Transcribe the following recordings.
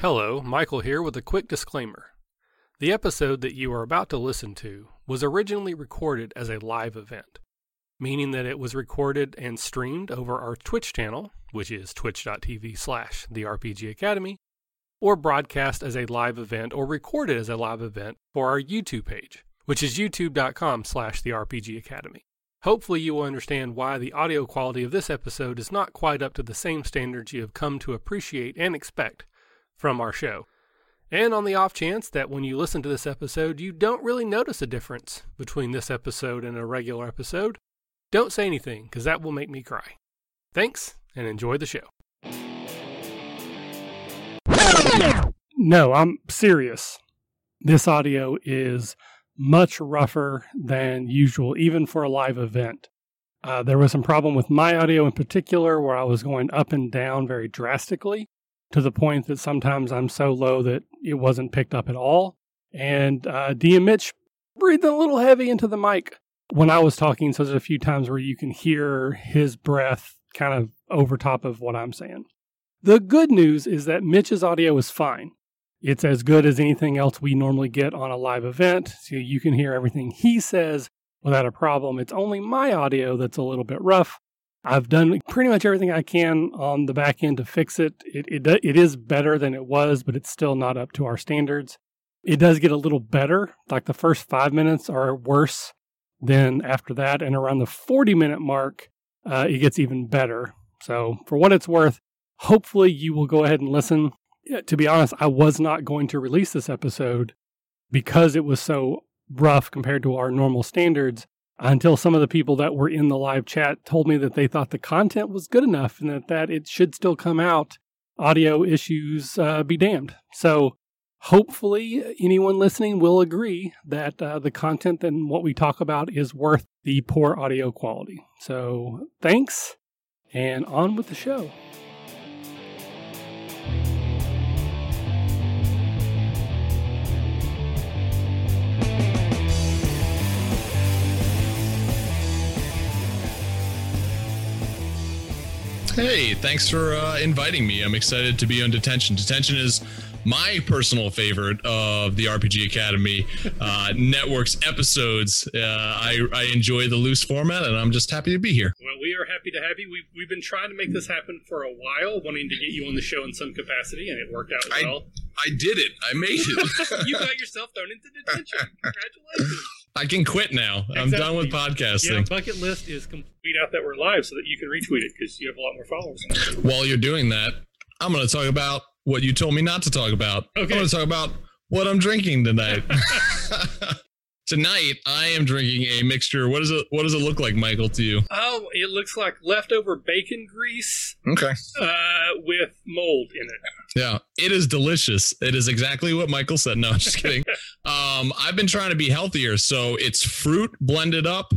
Hello, Michael here with a quick disclaimer. The episode that you are about to listen to was originally recorded as a live event, meaning that it was recorded and streamed over our Twitch channel, which is twitch.tv slash the RPG Academy, or broadcast as a live event or recorded as a live event for our YouTube page, which is youtube.com slash the RPG Academy. Hopefully, you will understand why the audio quality of this episode is not quite up to the same standards you have come to appreciate and expect from our show. And on the off chance that when you listen to this episode, you don't really notice a difference between this episode and a regular episode, don't say anything, because that will make me cry. Thanks, and enjoy the show. No, I'm serious. This audio is much rougher than usual, even for a live event. Uh, there was some problem with my audio in particular where I was going up and down very drastically to the point that sometimes I'm so low that it wasn't picked up at all. And uh, DM Mitch breathing a little heavy into the mic when I was talking. So there's a few times where you can hear his breath kind of over top of what I'm saying. The good news is that Mitch's audio is fine. It's as good as anything else we normally get on a live event, so you can hear everything he says without a problem. It's only my audio that's a little bit rough. I've done pretty much everything I can on the back end to fix it. It, it. it is better than it was, but it's still not up to our standards. It does get a little better. Like the first five minutes are worse than after that. And around the 40 minute mark, uh, it gets even better. So, for what it's worth, hopefully you will go ahead and listen to be honest, I was not going to release this episode because it was so rough compared to our normal standards until some of the people that were in the live chat told me that they thought the content was good enough and that, that it should still come out. Audio issues uh, be damned. So hopefully anyone listening will agree that uh, the content and what we talk about is worth the poor audio quality. So thanks and on with the show. Hey, thanks for uh, inviting me. I'm excited to be on Detention. Detention is my personal favorite of the RPG Academy uh, network's episodes. Uh, I, I enjoy the loose format, and I'm just happy to be here. Well, we are happy to have you. We've, we've been trying to make this happen for a while, wanting to get you on the show in some capacity, and it worked out well. I, I did it. I made it. you got yourself thrown into detention. Congratulations. I can quit now. Exactly. I'm done with podcasting. Yeah, bucket list is complete out that we're live so that you can retweet it because you have a lot more followers. While you're doing that, I'm going to talk about what you told me not to talk about. Okay. I'm going to talk about what I'm drinking tonight. Tonight, I am drinking a mixture. What does it? What does it look like, Michael? To you? Oh, it looks like leftover bacon grease. Okay. Uh, with mold in it. Yeah, it is delicious. It is exactly what Michael said. No, I'm just kidding. um, I've been trying to be healthier, so it's fruit blended up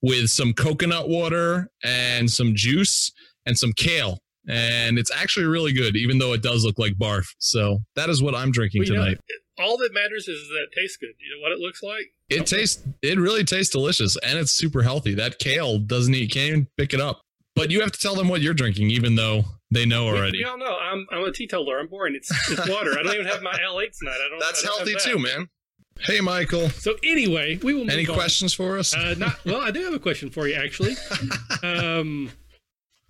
with some coconut water and some juice and some kale. And it's actually really good, even though it does look like barf. So that is what I'm drinking well, tonight. Know, all that matters is that it tastes good. You know what it looks like? It okay. tastes it really tastes delicious and it's super healthy. That kale doesn't eat can't even pick it up. But you have to tell them what you're drinking, even though they know already. We, all know. I'm I'm a teetotaler. I'm boring. It's it's water. I don't even have my L8 tonight. I don't. That's I don't healthy that. too, man. Hey, Michael. So anyway, we will. Any questions for us? Uh, not well. I do have a question for you, actually. um,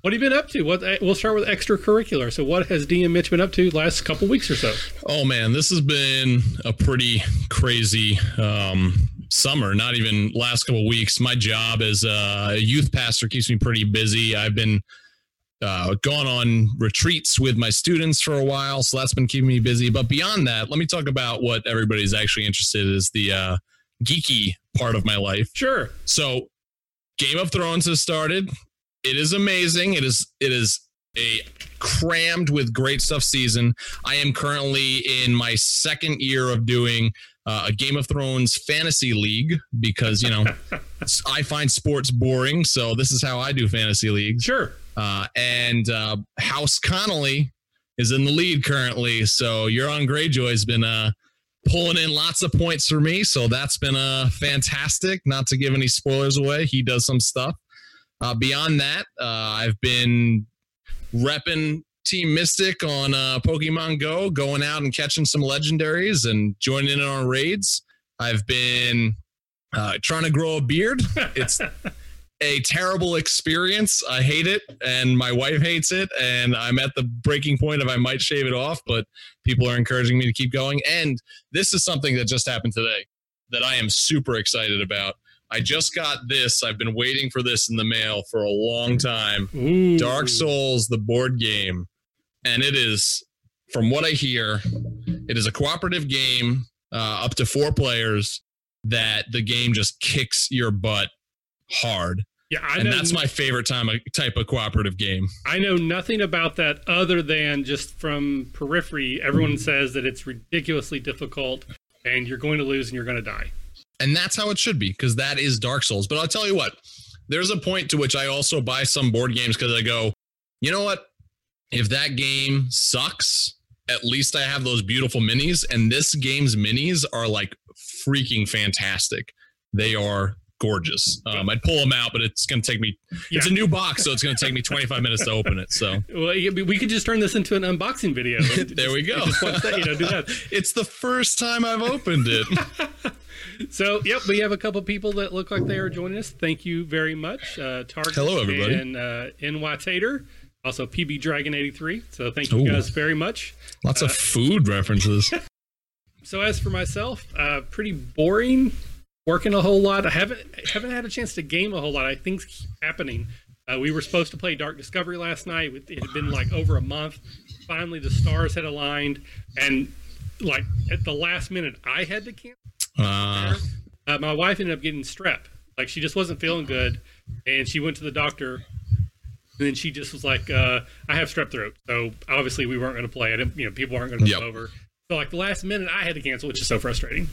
what have you been up to? What uh, we'll start with extracurricular. So, what has DM Mitch been up to last couple weeks or so? Oh man, this has been a pretty crazy um, summer. Not even last couple weeks. My job as a youth pastor keeps me pretty busy. I've been uh, gone on retreats with my students for a while, so that's been keeping me busy. But beyond that, let me talk about what everybody's actually interested in is the uh, geeky part of my life. Sure. So, Game of Thrones has started. It is amazing. It is it is a crammed with great stuff season. I am currently in my second year of doing uh, a Game of Thrones fantasy league because you know I find sports boring, so this is how I do fantasy leagues. Sure. Uh, and uh, House Connolly is in the lead currently, so Euron Greyjoy has been uh, pulling in lots of points for me. So that's been uh, fantastic. Not to give any spoilers away, he does some stuff. Uh, beyond that, uh, I've been repping Team Mystic on uh, Pokemon Go, going out and catching some legendaries and joining in on raids. I've been uh, trying to grow a beard. It's a terrible experience. I hate it, and my wife hates it, and I'm at the breaking point of I might shave it off, but people are encouraging me to keep going. And this is something that just happened today that I am super excited about. I just got this. I've been waiting for this in the mail for a long time. Ooh. Dark Souls, the board game. And it is, from what I hear, it is a cooperative game uh, up to four players that the game just kicks your butt hard. Yeah, I and that's my favorite time type of cooperative game. I know nothing about that other than just from periphery. Everyone says that it's ridiculously difficult and you're going to lose and you're going to die. And that's how it should be because that is Dark Souls. But I'll tell you what, there's a point to which I also buy some board games because I go, you know what? If that game sucks, at least I have those beautiful minis. And this game's minis are like freaking fantastic. They are gorgeous. Um, I'd pull them out, but it's going to take me. It's a new box, so it's going to take me 25 minutes to open it. So Well, we could just turn this into an unboxing video. there we go. Just that, you know, do that. It's the first time I've opened it. So, yep, we have a couple people that look like they are joining us. Thank you very much. Uh, Target Hello, everybody. And uh, NY Tater, also PB Dragon 83. So, thank you Ooh. guys very much. Lots of food references. So, as for myself, uh, pretty boring. Working a whole lot. I haven't haven't had a chance to game a whole lot. I things keep happening. Uh, we were supposed to play Dark Discovery last night. It had been like over a month. Finally, the stars had aligned, and like at the last minute, I had to cancel. Uh, Uh, my wife ended up getting strep. Like she just wasn't feeling good, and she went to the doctor. And then she just was like, uh, "I have strep throat." So obviously we weren't going to play it. You know, people aren't going to Yep. come over. So like the last minute, I had to cancel, which is so frustrating.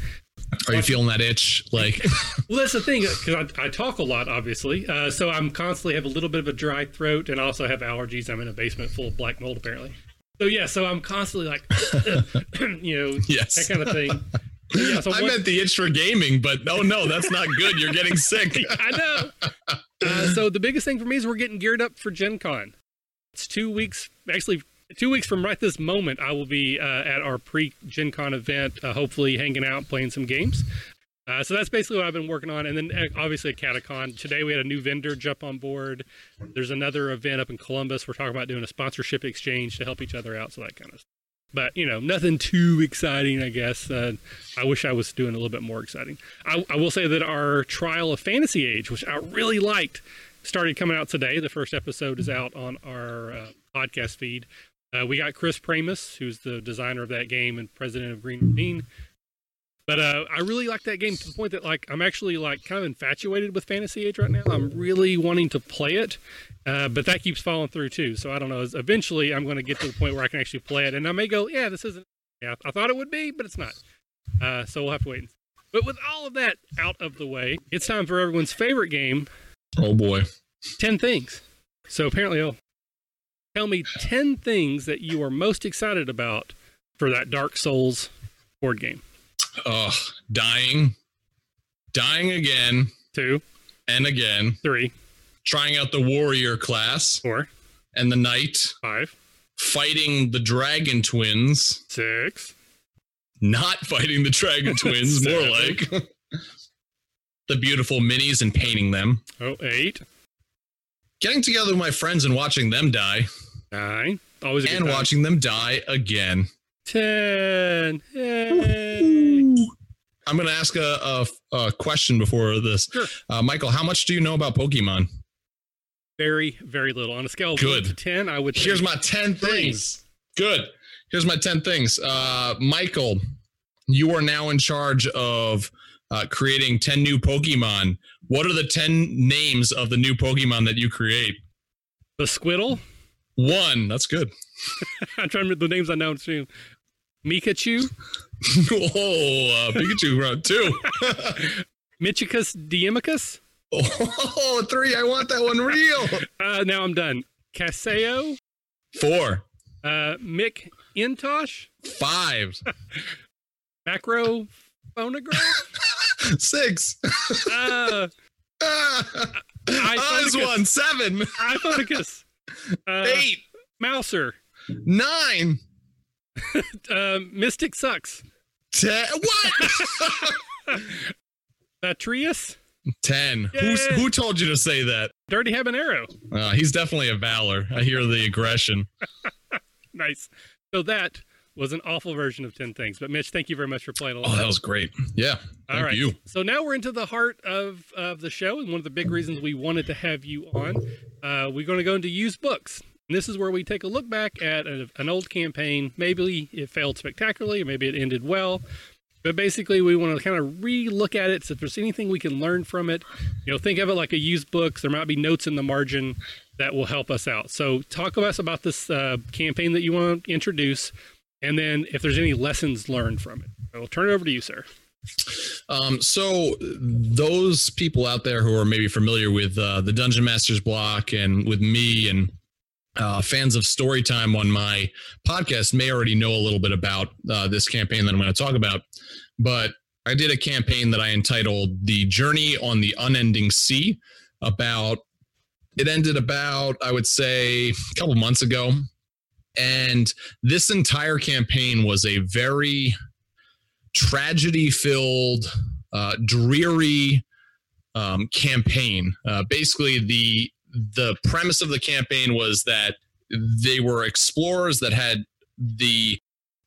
are you feeling that itch? Like, Well, that's the thing because I, I talk a lot, obviously. Uh, so I'm constantly have a little bit of a dry throat, and I also have allergies. I'm in a basement full of black mold, apparently. So yeah, so I'm constantly like, you know, Yes. that kind of thing. Yeah, so I one- meant the itch for gaming, but oh no, that's not good. You're getting sick. I know. Uh, so the biggest thing for me is we're getting geared up for Gen Con. It's two weeks, actually, two weeks from right this moment, I will be uh, at our pre Gen Con event, uh, hopefully hanging out, playing some games. Uh, so that's basically what I've been working on. And then uh, obviously at Catacon, today we had a new vendor jump on board. There's another event up in Columbus. We're talking about doing a sponsorship exchange to help each other out, so that kind of stuff. But, you know, nothing too exciting, I guess. Uh, I wish I was doing a little bit more exciting. I, I will say that our trial of Fantasy Age, which I really liked, started coming out today. The first episode is out on our uh, podcast feed. Uh, we got Chris Pramas, who's the designer of that game and president of Green Ronin. But uh, I really like that game to the point that like I'm actually like kind of infatuated with Fantasy Age right now. I'm really wanting to play it, uh, but that keeps falling through too. So I don't know. Eventually, I'm going to get to the point where I can actually play it, and I may go, yeah, this isn't. Yeah, I thought it would be, but it's not. Uh, so we'll have to wait. And see. But with all of that out of the way, it's time for everyone's favorite game, Oh boy. 10 things. So apparently, oh, tell me 10 things that you are most excited about for that Dark Souls board game. Ugh, dying, dying again Two, and again. three, Trying out the warrior class four, and the knight. five, Fighting the dragon twins. six, Not fighting the dragon twins. more like the beautiful minis and painting them. oh, eight, Getting together with my friends and watching them die, nine. Always a good and watching them die again. Ten. Yay. I'm going to ask a, a, a question before this. Sure. Uh, Michael, how much do you know about Pokemon? Very, very little. On a scale of Good. one to ten, I would. Here's my 10 Three. things. Good. Here's my 10 things. Uh, Michael, you are now in charge of uh, creating 10 new Pokemon. What are the 10 names of the new Pokemon that you create? the Squirtle. One. That's good. I'm trying to remember the names I know. Too. Mikachu, oh, uh, Pikachu round two. Michicus Diemicus. oh, three. I want that one real. Uh, now I'm done. Caseo, Four. uh, Mick Intosh, Five. Macro Phonograph, Six. uh, Ah, Iphonecus. Oswan. Seven. Iphonicus, uh, Eight. Mouser, Nine. Um, Mystic sucks. Ten. What? Atreus? Ten. Who's, who told you to say that? Dirty Habanero. Uh, he's definitely a Valor. I hear the aggression. nice. So that was an awful version of 10 things. But Mitch, thank you very much for playing along. Oh, that was great. Yeah. Thank All right. you. So now we're into the heart of, of the show. And one of the big reasons we wanted to have you on, uh, we're going to go into used books. And this is where we take a look back at a, an old campaign. Maybe it failed spectacularly, or maybe it ended well. But basically, we want to kind of re-look at it. So if there's anything we can learn from it, you know, think of it like a used book. There might be notes in the margin that will help us out. So talk to us about this uh, campaign that you want to introduce, and then if there's any lessons learned from it. I will turn it over to you, sir. Um, so those people out there who are maybe familiar with uh, the Dungeon Masters block and with me and uh, fans of Storytime on my podcast may already know a little bit about uh, this campaign that I'm going to talk about. But I did a campaign that I entitled "The Journey on the Unending Sea." About it ended about I would say a couple months ago, and this entire campaign was a very tragedy-filled, uh, dreary um, campaign. Uh, basically, the the premise of the campaign was that they were explorers that had the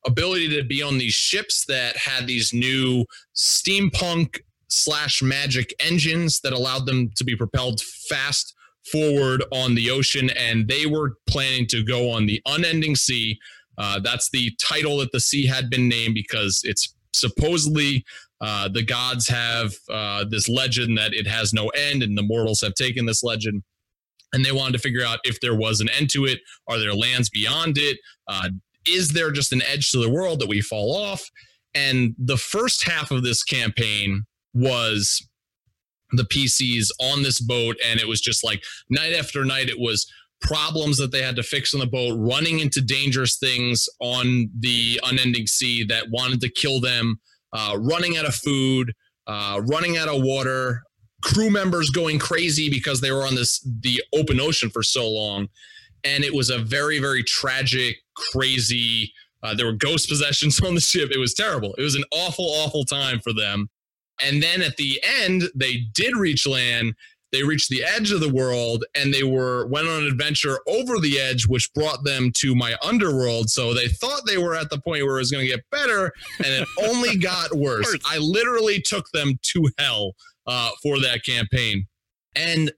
ability to be on these ships that had these new steampunk slash magic engines that allowed them to be propelled fast forward on the ocean and they were planning to go on the unending sea. Uh, that's the title that the sea had been named because it's supposedly uh, the gods have uh, this legend that it has no end and the mortals have taken this legend and they wanted to figure out if there was an end to it. Are there lands beyond it? Uh, is there just an edge to the world that we fall off? And the first half of this campaign was the PCs on this boat, and it was just like night after night, it was problems that they had to fix on the boat, running into dangerous things on the unending sea that wanted to kill them, uh, running out of food, uh, running out of water, crew members going crazy because they were on this the open ocean for so long. And it was a very very tragic crazy uh, there were ghost possessions on the ship. It was terrible. It was an awful awful time for them. And then at the end they did reach land they reached the edge of the world and they were went on an adventure over the edge which brought them to my underworld. So they thought they were at the point where it was going to get better and it only got worse. I literally took them to hell uh, for that campaign. And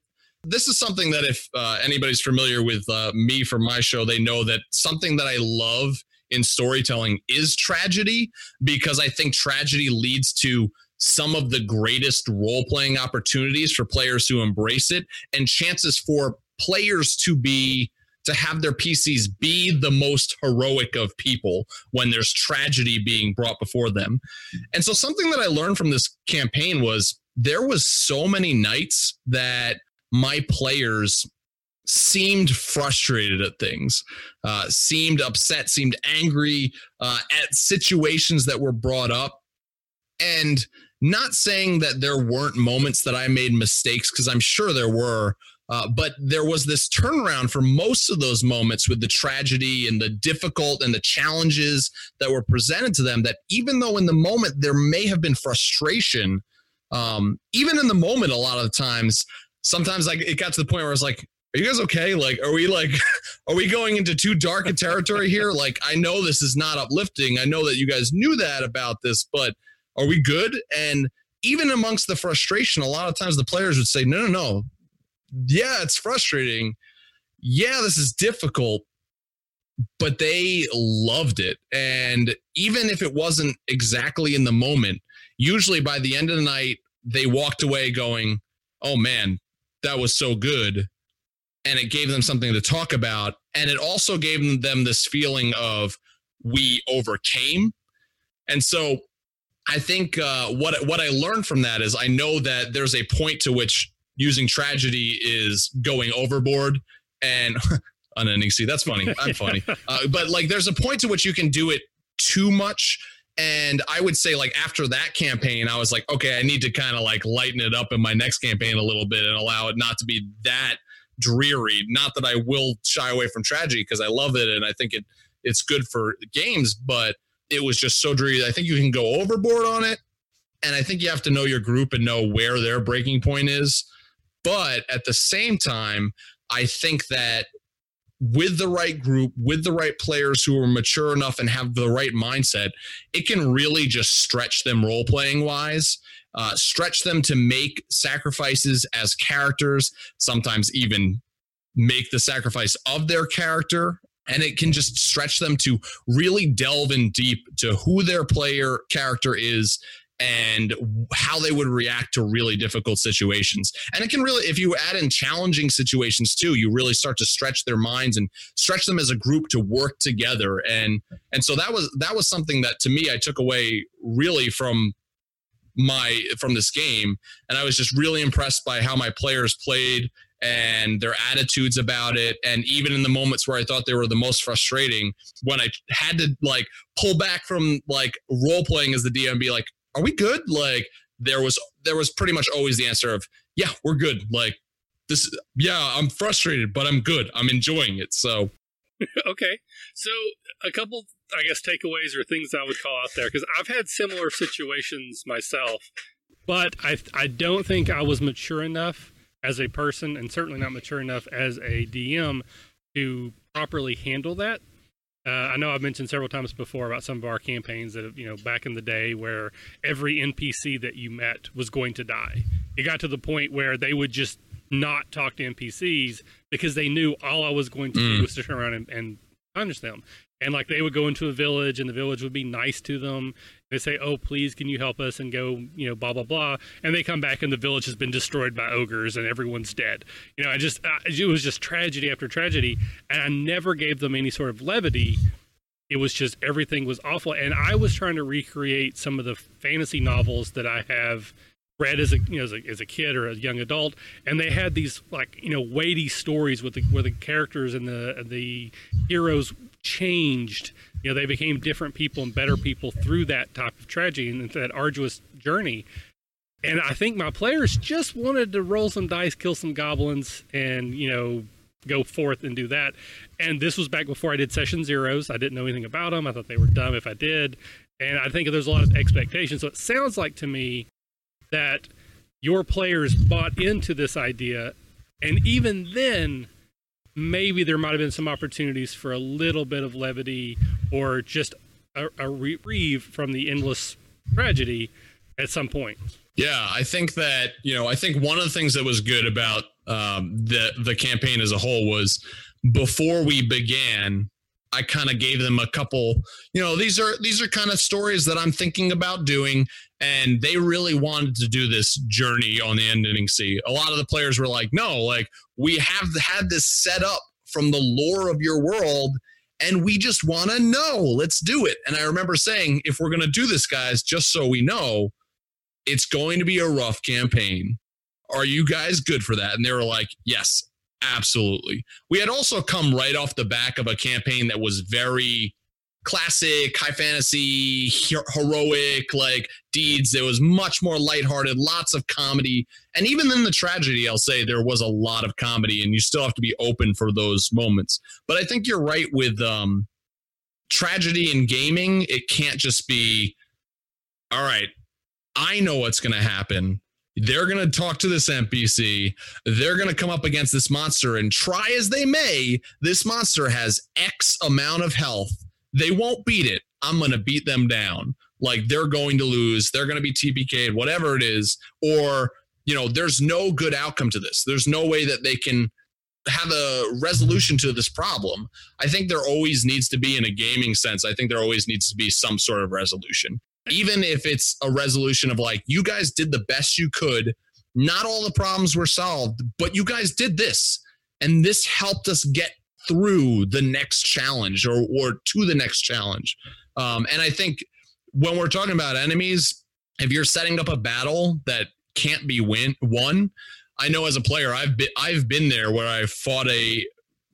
this is something that if uh, anybody's familiar with uh, me from my show, they know that something that I love in storytelling is tragedy because I think tragedy leads to some of the greatest role playing opportunities for players who embrace it and chances for players to be to have their PCs be the most heroic of people when there's tragedy being brought before them. And so something that I learned from this campaign was there was so many nights that my players seemed frustrated at things, uh, seemed upset, seemed angry uh, at situations that were brought up. And not saying that there weren't moments that I made mistakes, because I'm sure there were. Uh, but there was this turnaround for most of those moments with the tragedy and the difficult and the challenges that were presented to them. That even though in the moment there may have been frustration, um, even in the moment, a lot of the times, sometimes like it got to the point where I was like, are you guys okay? Like, are we like, are we going into too dark a territory here? Like, I know this is not uplifting. I know that you guys knew that about this, but are we good? And even amongst the frustration, a lot of times the players would say, no, no, no. Yeah, it's frustrating. Yeah, this is difficult, but they loved it. And even if it wasn't exactly in the moment, usually by the end of the night, they walked away going, oh man, that was so good. And it gave them something to talk about. And it also gave them this feeling of we overcame. And so I think uh, what what I learned from that is I know that there's a point to which using tragedy is going overboard and unending sea. That's funny. I'm funny. Uh, but like there's a point to which you can do it too much and I would say, like, after that campaign, I was like, okay, I need to kind of like lighten it up in my next campaign a little bit and allow it not to be that dreary. Not that I will shy away from tragedy because I love it and I think it it's good for games, but it was just so dreary. I think you can go overboard on it. And I think you have to know your group and know where their breaking point is. But at the same time, I think that with the right group, with the right players who are mature enough and have the right mindset, it can really just stretch them role playing wise, uh, stretch them to make sacrifices as characters, sometimes even make the sacrifice of their character. And it can just stretch them to really delve in deep to who their player character is and how they would react to really difficult situations. And it can really, if you add in challenging situations too, you really start to stretch their minds and stretch them as a group to work together. And and so that was that was something that to me I took away really from my from this game. And I was just really impressed by how my players played and their attitudes about it and even in the moments where i thought they were the most frustrating when i had to like pull back from like role playing as the dm be like are we good? Like there was there was pretty much always the answer of yeah, we're good. Like this yeah, I'm frustrated, but I'm good. I'm enjoying it. So okay. So a couple I guess takeaways or things I would call out there because I've had similar situations myself, but I I don't think I was mature enough as a person and certainly not mature enough as a DM to properly handle that. Uh, I know I've mentioned several times before about some of our campaigns that, you know, back in the day where every NPC that you met was going to die. It got to the point where they would just not talk to NPCs because they knew all I was going to mm. do was to turn around and, and punish them. And like they would go into a village and the village would be nice to them. They say, "Oh, please, can you help us?" and go, you know, blah blah blah. And they come back and the village has been destroyed by ogres and everyone's dead. You know, I just uh, it was just tragedy after tragedy, and I never gave them any sort of levity. It was just everything was awful, and I was trying to recreate some of the fantasy novels that I have read as a you know as a, as a kid or a young adult, and they had these like you know weighty stories with the where the characters and the the heroes changed. You know, they became different people and better people through that type of tragedy and that arduous journey. And I think my players just wanted to roll some dice, kill some goblins, and you know go forth and do that. And this was back before I did session zeros. I didn't know anything about them. I thought they were dumb if I did. And I think there's a lot of expectations. So it sounds like to me that your players bought into this idea. And even then, maybe there might have been some opportunities for a little bit of levity or just a, a reprieve from the endless tragedy at some point. Yeah, I think that you know, I think one of the things that was good about um, the the campaign as a whole was before we began, I kind of gave them a couple. You know, these are these are kind of stories that I'm thinking about doing, and they really wanted to do this journey on the ending sea. A lot of the players were like, "No, like we have had this set up from the lore of your world." And we just want to know. Let's do it. And I remember saying, if we're going to do this, guys, just so we know, it's going to be a rough campaign. Are you guys good for that? And they were like, yes, absolutely. We had also come right off the back of a campaign that was very classic high fantasy heroic like deeds it was much more lighthearted lots of comedy and even in the tragedy i'll say there was a lot of comedy and you still have to be open for those moments but i think you're right with um tragedy in gaming it can't just be all right I know what's going to happen. They're going to talk to this NPC. They're going to come up against this monster, and try as they may, this monster has X amount of health. They won't beat it. I'm going to beat them down. Like they're going to lose. They're going to be TPK'd, whatever it is. Or, you know, there's no good outcome to this. There's no way that they can have a resolution to this problem. I think there always needs to be, in a gaming sense, I think there always needs to be some sort of resolution even if it's a resolution of like, you guys did the best you could, not all the problems were solved, but you guys did this. And this helped us get through the next challenge or, or to the next challenge. Um, and I think when we're talking about enemies, if you're setting up a battle that can't be win won, I know as a player, I've been I've been there where I fought a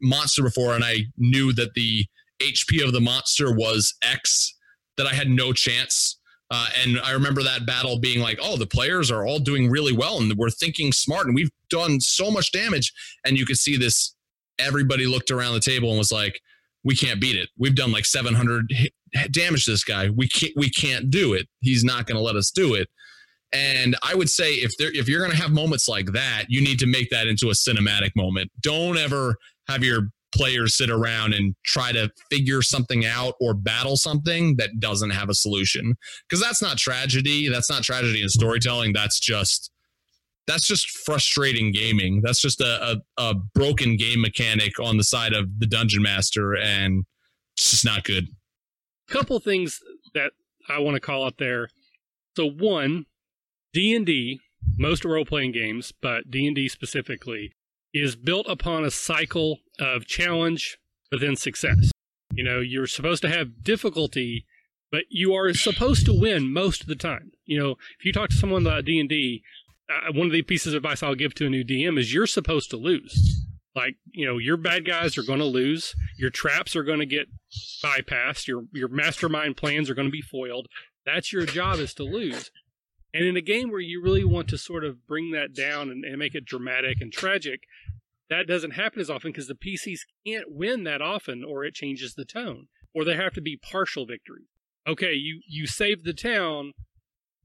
monster before and I knew that the HP of the monster was X, that I had no chance Uh, and I remember that battle being like, oh, the players are all doing really well and we're thinking smart and we've done so much damage. And you could see this. Everybody looked around the table and was like, we can't beat it. We've done like 700 damage to this guy. We can't, we can't do it. He's not going to let us do it. And I would say if there, if you're going to have moments like that, you need to make that into a cinematic moment. Don't ever have your players sit around and try to figure something out or battle something that doesn't have a solution because that's not tragedy that's not tragedy in storytelling that's just that's just frustrating gaming that's just a, a, a broken game mechanic on the side of the dungeon master and it's just not good couple things that i want to call out there so one d&d most role-playing games but d&d specifically is built upon a cycle of challenge, but then success. You know, you're supposed to have difficulty, but you are supposed to win most of the time. You know, if you talk to someone about D and D, uh, one of the pieces of advice I'll give to a new DM is you're supposed to lose. Like, you know, your bad guys are going to lose. Your traps are going to get bypassed. Your your mastermind plans are going to be foiled. That's your job is to lose. And in a game where you really want to sort of bring that down and, and make it dramatic and tragic, that doesn't happen as often because the PCs can't win that often or it changes the tone. Or they have to be partial victory. Okay, you, you saved the town,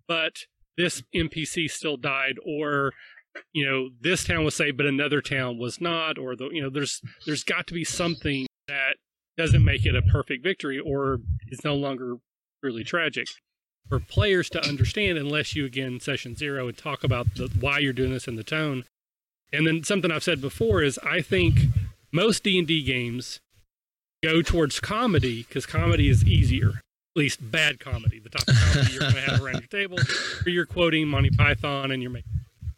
but this NPC still died, or you know, this town was saved, but another town was not, or the you know, there's there's got to be something that doesn't make it a perfect victory or is no longer truly tragic for players to understand unless you again session zero and talk about the, why you're doing this in the tone. And then something I've said before is I think most D and D games go towards comedy because comedy is easier. At least bad comedy, the type of comedy you're going to have around your table, where you're quoting Monty Python and you're making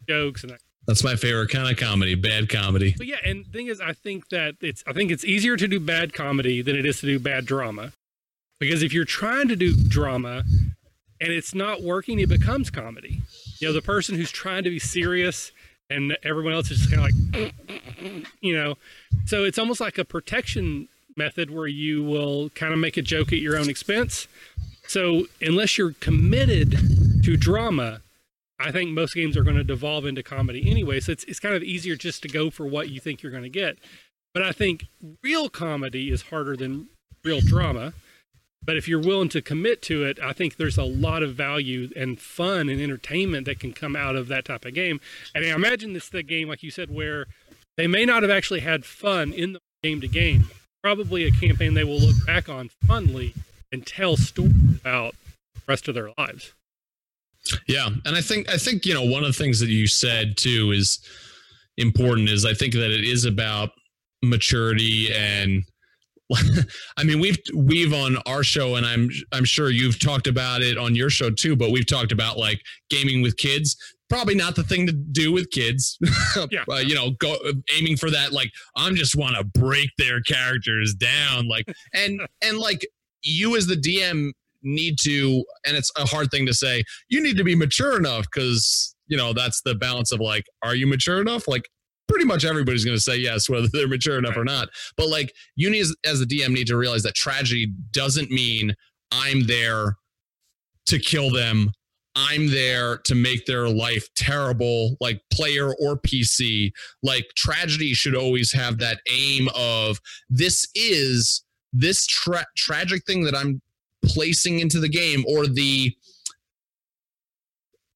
jokes and that. That's my favorite kind of comedy, bad comedy. But yeah, and the thing is, I think that it's I think it's easier to do bad comedy than it is to do bad drama, because if you're trying to do drama, and it's not working, it becomes comedy. You know, the person who's trying to be serious and everyone else is just kind of like, you know, so it's almost like a protection method where you will kind of make a joke at your own expense. So unless you're committed to drama, I think most games are going to devolve into comedy anyway. So it's, it's kind of easier just to go for what you think you're going to get. But I think real comedy is harder than real drama. But if you're willing to commit to it, I think there's a lot of value and fun and entertainment that can come out of that type of game. And I imagine this the game, like you said, where they may not have actually had fun in the game to game. Probably a campaign they will look back on fondly and tell stories about the rest of their lives. Yeah, and I think I think you know one of the things that you said too is important is I think that it is about maturity and I mean, we've we've on our show, and I'm I'm sure you've talked about it on your show too. But we've talked about like gaming with kids. Probably not the thing to do with kids. yeah. uh, you know, go aiming for that. Like, I'm just want to break their characters down. Like, and and like you as the DM need to, and it's a hard thing to say. You need to be mature enough because you know that's the balance of like, are you mature enough? Like, pretty much everybody's going to say yes, whether they're mature enough right. or not. But like you need as, as a DM need to realize that tragedy doesn't mean I'm there to kill them. I'm there to make their life terrible, like player or PC. Like tragedy should always have that aim of this is this tra- tragic thing that I'm placing into the game or the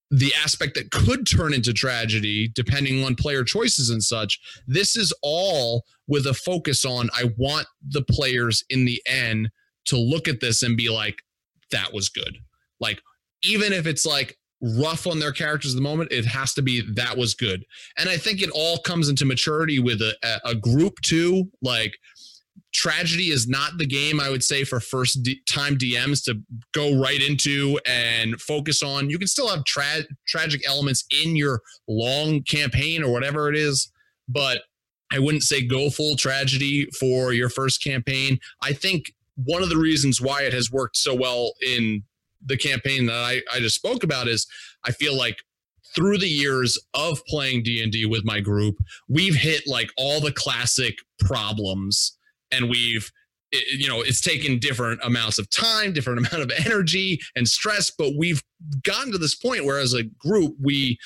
the aspect that could turn into tragedy depending on player choices and such this is all with a focus on i want the players in the end to look at this and be like that was good like even if it's like rough on their characters at the moment it has to be that was good and i think it all comes into maturity with a, a group too like tragedy is not the game I would say for first D- time DMs to go right into and focus on. You can still have tra- tragic elements in your long campaign or whatever it is, but I wouldn't say go full tragedy for your first campaign. I think one of the reasons why it has worked so well in the campaign that I, I just spoke about is I feel like through the years of playing D&D with my group, we've hit like all the classic problems and we've it, you know it's taken different amounts of time different amount of energy and stress but we've gotten to this point where as a group we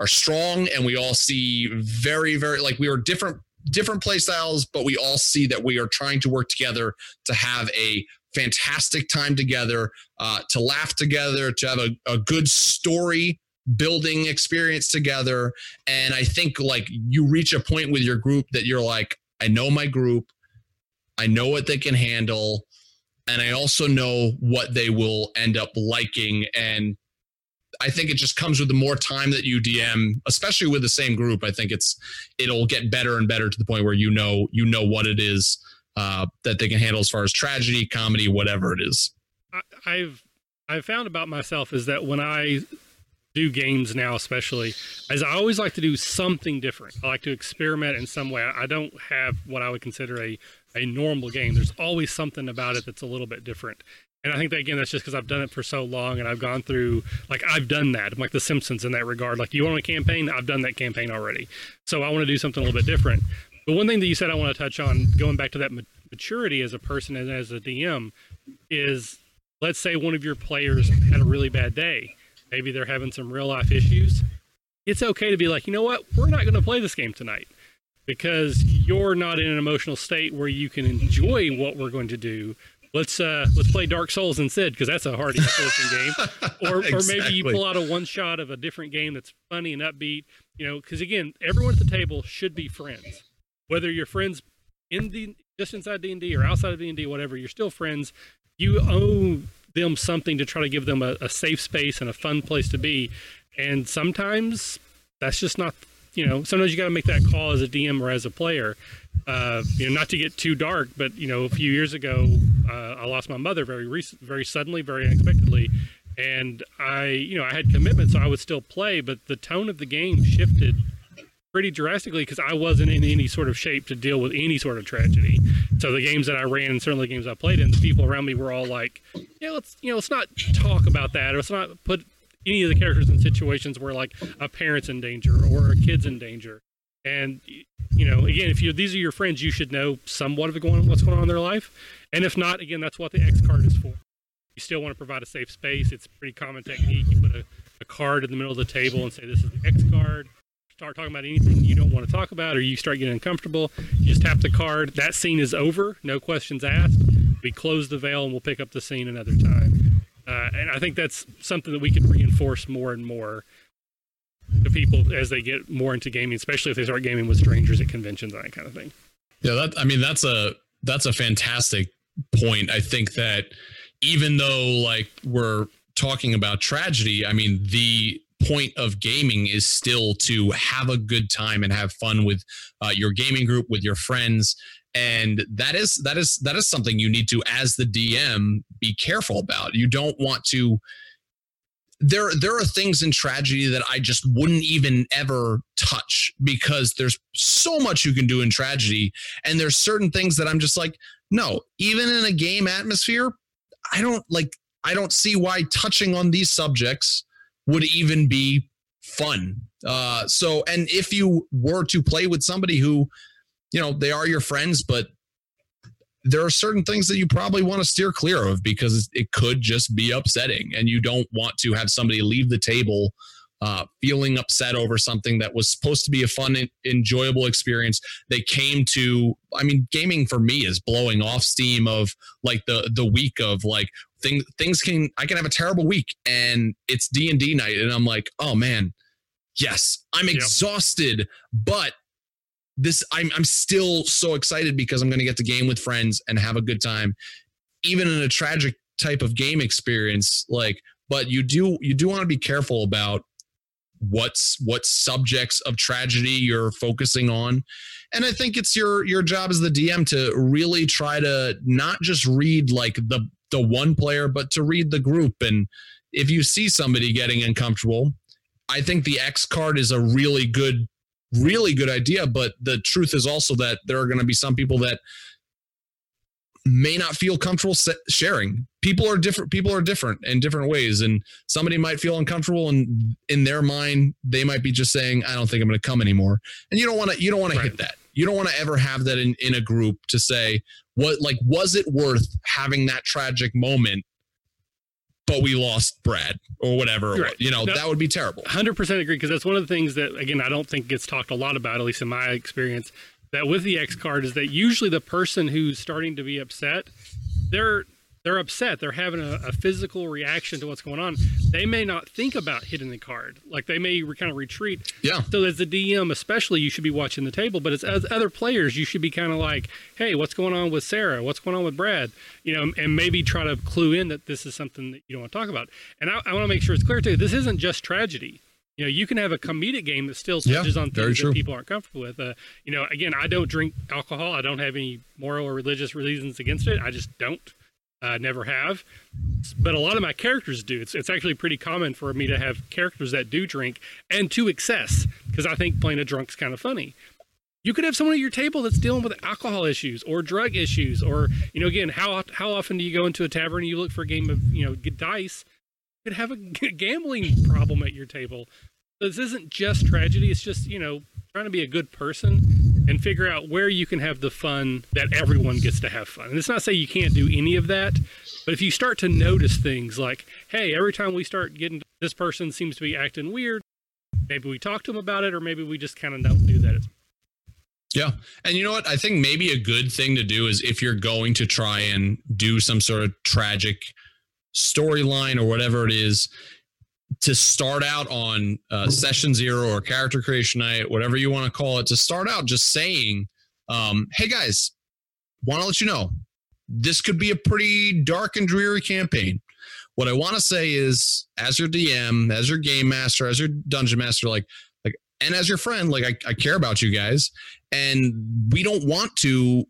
are strong and we all see very very like we are different different play styles but we all see that we are trying to work together to have a fantastic time together uh, to laugh together to have a, a good story building experience together and i think like you reach a point with your group that you're like i know my group I know what they can handle. And I also know what they will end up liking. And I think it just comes with the more time that you DM, especially with the same group. I think it's it'll get better and better to the point where you know you know what it is uh, that they can handle as far as tragedy, comedy, whatever it is. I've I've found about myself is that when I do games now, especially, as I always like to do something different. I like to experiment in some way. I don't have what I would consider a a normal game. There's always something about it that's a little bit different. And I think that again, that's just because I've done it for so long and I've gone through like I've done that. I'm like The Simpsons in that regard. Like you want a campaign, I've done that campaign already. So I want to do something a little bit different. But one thing that you said I want to touch on, going back to that maturity as a person and as a DM, is let's say one of your players had a really bad day. Maybe they're having some real life issues. It's okay to be like, you know what, we're not going to play this game tonight because you're not in an emotional state where you can enjoy what we're going to do. Let's uh, let's play Dark Souls instead because that's a hard game. Or exactly. or maybe you pull out a one shot of a different game that's funny and upbeat. You know, because again, everyone at the table should be friends. Whether you're friends in the just inside D and D or outside of D and D, whatever, you're still friends. You owe them something to try to give them a, a safe space and a fun place to be. And sometimes that's just not you know, sometimes you got to make that call as a DM or as a player. Uh, you know, not to get too dark, but you know, a few years ago, uh, I lost my mother very recent, very suddenly, very unexpectedly, and I, you know, I had commitments, so I would still play, but the tone of the game shifted pretty drastically because I wasn't in any sort of shape to deal with any sort of tragedy. So the games that I ran and certainly the games I played in, the people around me were all like, "Yeah, let's you know, let's not talk about that, or let's not put any of the characters in situations where like a parent's in danger or a kid's in danger. And you know, again, if you these are your friends, you should know somewhat of going, what's going on in their life. And if not, again, that's what the X card is for. You still want to provide a safe space. It's a pretty common technique. You put a, a card in the middle of the table and say, "This is the X card." Start talking about anything you don't want to talk about, or you start getting uncomfortable. You just tap the card. That scene is over. No questions asked. We close the veil and we'll pick up the scene another time. Uh, and I think that's something that we can reinforce more and more to people as they get more into gaming, especially if they start gaming with strangers at conventions and that kind of thing. Yeah, that I mean that's a that's a fantastic point. I think that even though like we're talking about tragedy, I mean the point of gaming is still to have a good time and have fun with uh, your gaming group with your friends. And that is that is that is something you need to as the dm be careful about. You don't want to there there are things in tragedy that i just wouldn't even ever touch because there's so much you can do in tragedy. And there's certain things that i'm just like no even in a game atmosphere i don't like i don't see why touching on these subjects would even be fun. Uh so and if you were to play with somebody who you know, they are your friends, but there are certain things that you probably want to steer clear of because it could just be upsetting and you don't want to have somebody leave the table uh, feeling upset over something that was supposed to be a fun enjoyable experience. They came to i mean gaming for me is blowing off steam of like the the week of like things things can i can have a terrible week and it's d&d night and i'm like oh man yes i'm yep. exhausted but this I'm I'm still so excited because I'm going to get to game with friends and have a good time, even in a tragic type of game experience. Like, but you do you do want to be careful about what's what subjects of tragedy you're focusing on and i think it's your your job as the dm to really try to not just read like the the one player but to read the group and if you see somebody getting uncomfortable i think the x card is a really good really good idea. But the truth is also that there are going to be some people that may not feel comfortable sharing. People are different. People are different in different ways, and somebody might feel uncomfortable, and in their mind, they might be just saying, "I don't think I'm going to come anymore." And you don't want to. You don't want right. to hit that. You don't want to ever have that in, in a group to say, what like was it worth having that tragic moment but we lost Brad or whatever. Right. You know, no, that would be terrible. 100% agree because that's one of the things that, again, I don't think gets talked a lot about, at least in my experience, that with the X card is that usually the person who's starting to be upset, they're they're upset. They're having a, a, physical reaction to what's going on. They may not think about hitting the card. Like they may re- kind of retreat. Yeah. So as a DM, especially, you should be watching the table. But as, as other players, you should be kind of like, hey, what's going on with Sarah? What's going on with Brad? You know, and maybe try to clue in that this is something that you don't want to talk about. And I, I want to make sure it's clear too. This isn't just tragedy. You know, you can have a comedic game that still touches yeah, on things that people aren't comfortable with. Uh, you know, again, I don't drink alcohol. I don't have any moral or religious reasons against it. I just don't. Uh, never have, but a lot of my characters do. It's it's actually pretty common for me to have characters that do drink and to excess because I think playing a drunk's kind of funny. You could have someone at your table that's dealing with alcohol issues or drug issues, or you know, again, how how often do you go into a tavern and you look for a game of you know dice? You could have a gambling problem at your table. This isn't just tragedy; it's just you know trying to be a good person and figure out where you can have the fun that everyone gets to have fun. And it's not say you can't do any of that, but if you start to notice things like, hey, every time we start getting this person seems to be acting weird, maybe we talk to them about it, or maybe we just kind of don't do that. Yeah. And you know what? I think maybe a good thing to do is if you're going to try and do some sort of tragic storyline or whatever it is, to start out on uh, session zero or character creation night, whatever you want to call it, to start out just saying, um, hey guys, want to let you know this could be a pretty dark and dreary campaign. What I want to say is, as your DM, as your game master, as your dungeon master, like, like, and as your friend, like, I, I care about you guys, and we don't want to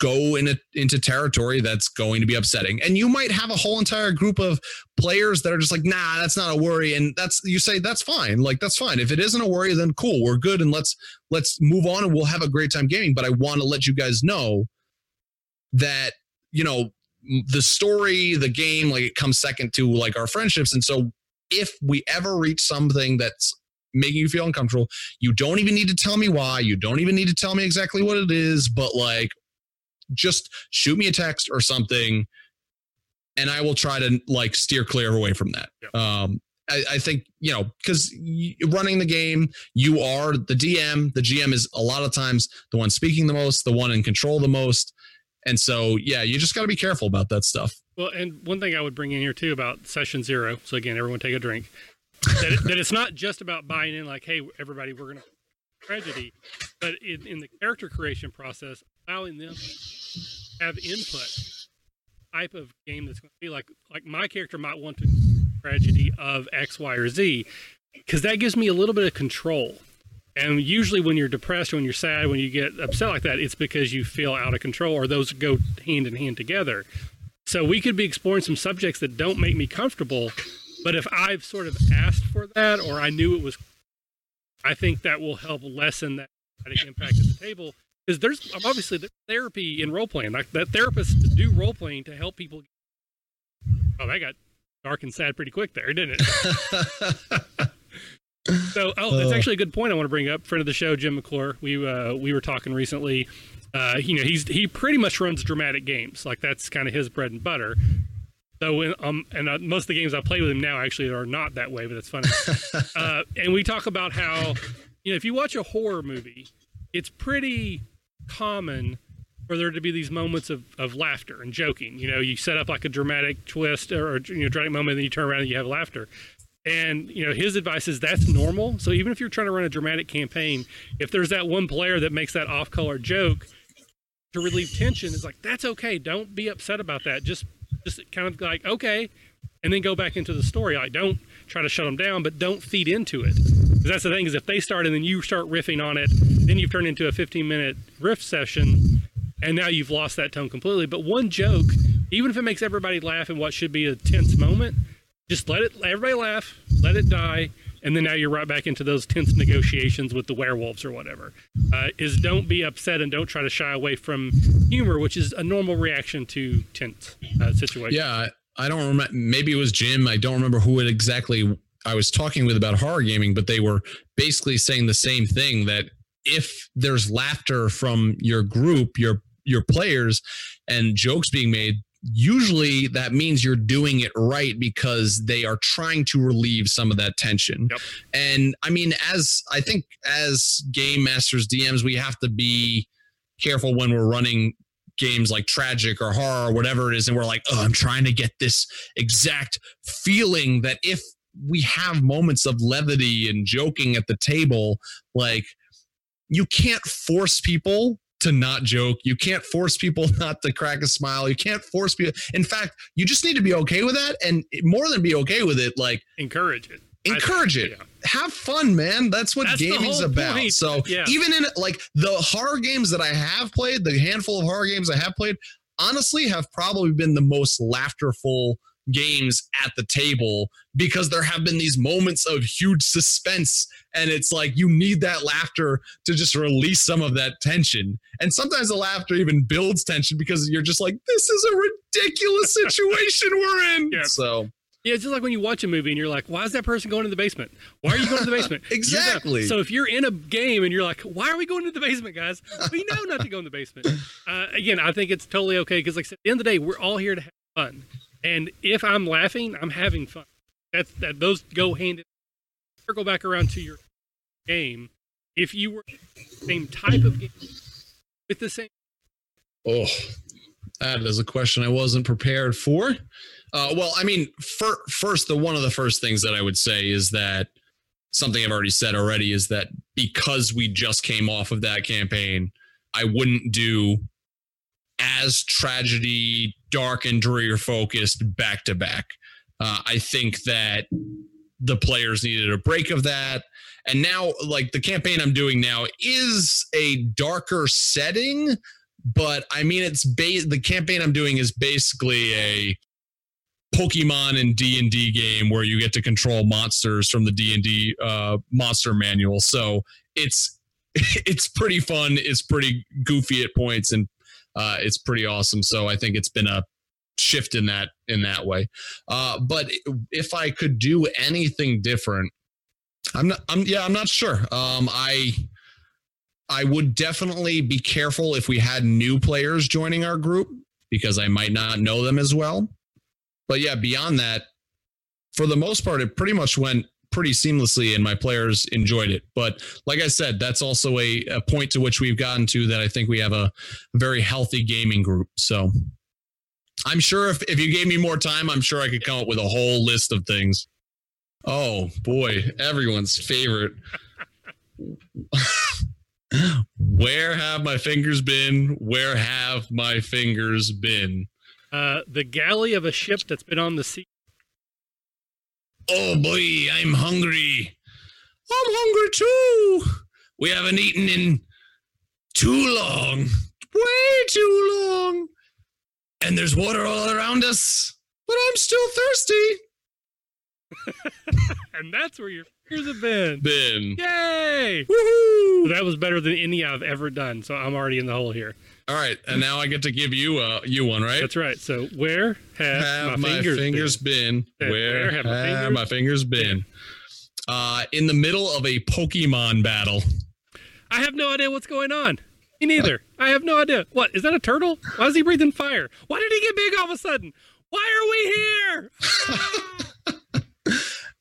go in a, into territory that's going to be upsetting. And you might have a whole entire group of players that are just like, nah, that's not a worry. And that's you say that's fine. Like that's fine. If it isn't a worry, then cool, we're good, and let's let's move on and we'll have a great time gaming. But I want to let you guys know that you know the story, the game, like it comes second to like our friendships. And so if we ever reach something that's making you feel uncomfortable. You don't even need to tell me why. You don't even need to tell me exactly what it is, but like just shoot me a text or something and I will try to like steer clear away from that. Um, I, I, think you know because running the game, you are the DM. The GM is a lot of times the one speaking the most, the one in control the most, and so yeah, you just got to be careful about that stuff. Well, and one thing I would bring in here too about session zero. So again, everyone take a drink. that, it, that it's not just about buying in, like, hey, everybody, we're gonna tragedy, but in, in the character creation process, allowing them have input type of game that's going to be like like my character might want to tragedy of X, Y, or Z because that gives me a little bit of control. And usually, when you're depressed, when you're sad, when you get upset like that, it's because you feel out of control, or those go hand in hand together. So we could be exploring some subjects that don't make me comfortable, but if I've sort of asked for that, or I knew it was, I think that will help lessen that impact at the table because there's obviously there's therapy in role playing. Like that therapists do role playing to help people. Oh, that got dark and sad pretty quick there, didn't it? so, oh, that's uh. actually a good point. I want to bring up friend of the show, Jim McClure. We uh, we were talking recently. Uh, you know, he's he pretty much runs dramatic games. Like that's kind of his bread and butter. So, in, um, and uh, most of the games I play with him now actually are not that way, but it's funny. uh, and we talk about how, you know, if you watch a horror movie, it's pretty common for there to be these moments of, of laughter and joking. You know, you set up like a dramatic twist or, you know, dramatic moment, and then you turn around and you have laughter. And you know, his advice is that's normal. So even if you're trying to run a dramatic campaign, if there's that one player that makes that off-color joke to relieve tension, it's like that's okay. Don't be upset about that. Just just kind of like okay, and then go back into the story. Like don't try to shut them down, but don't feed into it. Because that's the thing is if they start and then you start riffing on it, then you've turned into a 15 minute riff session, and now you've lost that tone completely. But one joke, even if it makes everybody laugh in what should be a tense moment, just let it everybody laugh, let it die, and then now you're right back into those tense negotiations with the werewolves or whatever. Uh, is don't be upset and don't try to shy away from humor, which is a normal reaction to tense uh, situations. Yeah, I don't remember. Maybe it was Jim. I don't remember who it exactly I was talking with about horror gaming, but they were basically saying the same thing that if there's laughter from your group, your your players, and jokes being made, usually that means you're doing it right because they are trying to relieve some of that tension. Yep. And I mean, as I think as game masters, DMs, we have to be careful when we're running games like tragic or horror or whatever it is and we're like oh i'm trying to get this exact feeling that if we have moments of levity and joking at the table like you can't force people to not joke. You can't force people not to crack a smile. You can't force people. In fact, you just need to be okay with that. And more than be okay with it, like encourage it. Encourage it. Yeah. Have fun, man. That's what That's gaming's about. Point. So yeah. even in like the horror games that I have played, the handful of horror games I have played, honestly have probably been the most laughterful games at the table because there have been these moments of huge suspense and it's like you need that laughter to just release some of that tension and sometimes the laughter even builds tension because you're just like this is a ridiculous situation we're in yeah. so yeah, it's just like when you watch a movie and you're like, why is that person going to the basement? Why are you going to the basement? exactly. So if you're in a game and you're like, why are we going to the basement, guys? We know not to go in the basement. Uh, again, I think it's totally okay because, like I said, at the end of the day, we're all here to have fun. And if I'm laughing, I'm having fun. That's that those go hand in circle back around to your game. If you were same type of game with the same Oh, that is a question I wasn't prepared for. Uh, well, I mean, for, first, the one of the first things that I would say is that something I've already said already is that because we just came off of that campaign, I wouldn't do as tragedy, dark and dreary focused back to back. Uh, I think that the players needed a break of that. And now, like the campaign I'm doing now is a darker setting, but I mean, it's ba- the campaign I'm doing is basically a Pokemon and D and D game where you get to control monsters from the D and D uh, monster manual. So it's it's pretty fun. It's pretty goofy at points, and uh, it's pretty awesome. So I think it's been a shift in that in that way. Uh, but if I could do anything different, I'm not. I'm yeah. I'm not sure. Um, I I would definitely be careful if we had new players joining our group because I might not know them as well. But yeah, beyond that, for the most part, it pretty much went pretty seamlessly and my players enjoyed it. But like I said, that's also a, a point to which we've gotten to that I think we have a very healthy gaming group. So I'm sure if, if you gave me more time, I'm sure I could come up with a whole list of things. Oh boy, everyone's favorite. Where have my fingers been? Where have my fingers been? Uh, the galley of a ship that's been on the sea Oh boy, I'm hungry. I'm hungry too. We haven't eaten in too long. Way too long. And there's water all around us, but I'm still thirsty. and that's where your fingers have been. Been. Yay! Woohoo! that was better than any I've ever done, so I'm already in the hole here. All right, and now I get to give you uh you one, right? That's right. So where have, have my, my, fingers, fingers been? been? Where, where, have, my, fingers, my fingers been? Uh, in the middle of a Pokemon battle. I have no idea what's going on. Me neither. I have no idea. What is that? A turtle? Why is he breathing fire? Why did he get big all of a sudden? Why are we here?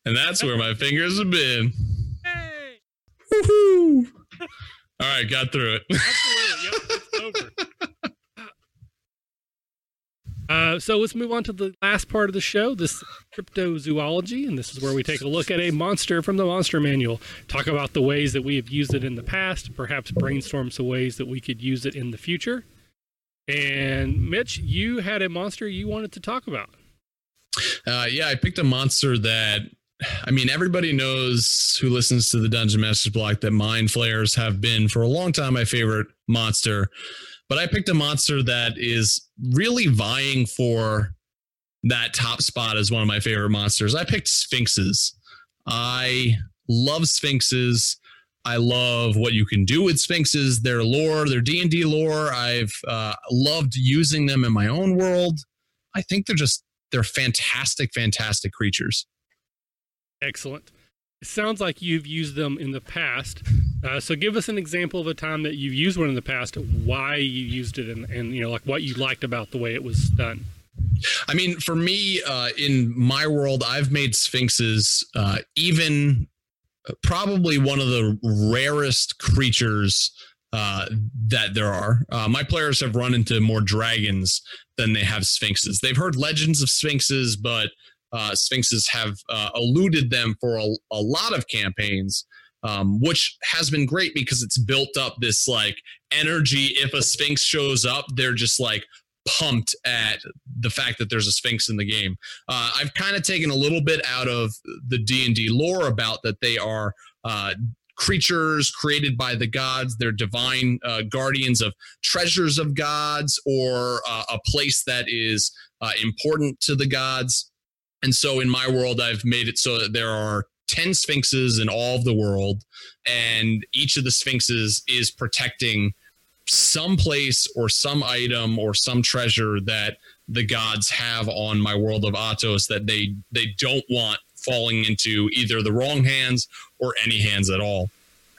and that's where my fingers have been. Hey. Woohoo! All right, got through it. Absolutely. Yep, it's over. Uh, so let's move on to the last part of the show, this cryptozoology, and this is where we take a look at a monster from the monster manual, talk about the ways that we have used it in the past, perhaps brainstorm some ways that we could use it in the future. And Mitch, you had a monster you wanted to talk about. Uh, yeah, I picked a monster that I mean, everybody knows who listens to the Dungeon Masters block that mind flayers have been for a long time my favorite monster. But I picked a monster that is really vying for that top spot as one of my favorite monsters. I picked Sphinxes. I love Sphinxes. I love what you can do with Sphinxes, their lore, their D&D lore. I've uh, loved using them in my own world. I think they're just they're fantastic fantastic creatures. Excellent. It sounds like you've used them in the past. Uh, so give us an example of a time that you've used one in the past, why you used it, and, and you know like what you liked about the way it was done. I mean, for me, uh, in my world, I've made sphinxes uh, even uh, probably one of the rarest creatures uh, that there are. Uh, my players have run into more dragons than they have sphinxes. They've heard legends of sphinxes, but uh, sphinxes have uh, eluded them for a, a lot of campaigns. Um, which has been great because it's built up this like energy. If a sphinx shows up, they're just like pumped at the fact that there's a sphinx in the game. Uh, I've kind of taken a little bit out of the D and D lore about that they are uh, creatures created by the gods. They're divine uh, guardians of treasures of gods or uh, a place that is uh, important to the gods. And so in my world, I've made it so that there are 10 sphinxes in all of the world, and each of the sphinxes is protecting some place or some item or some treasure that the gods have on my world of Atos that they they don't want falling into either the wrong hands or any hands at all.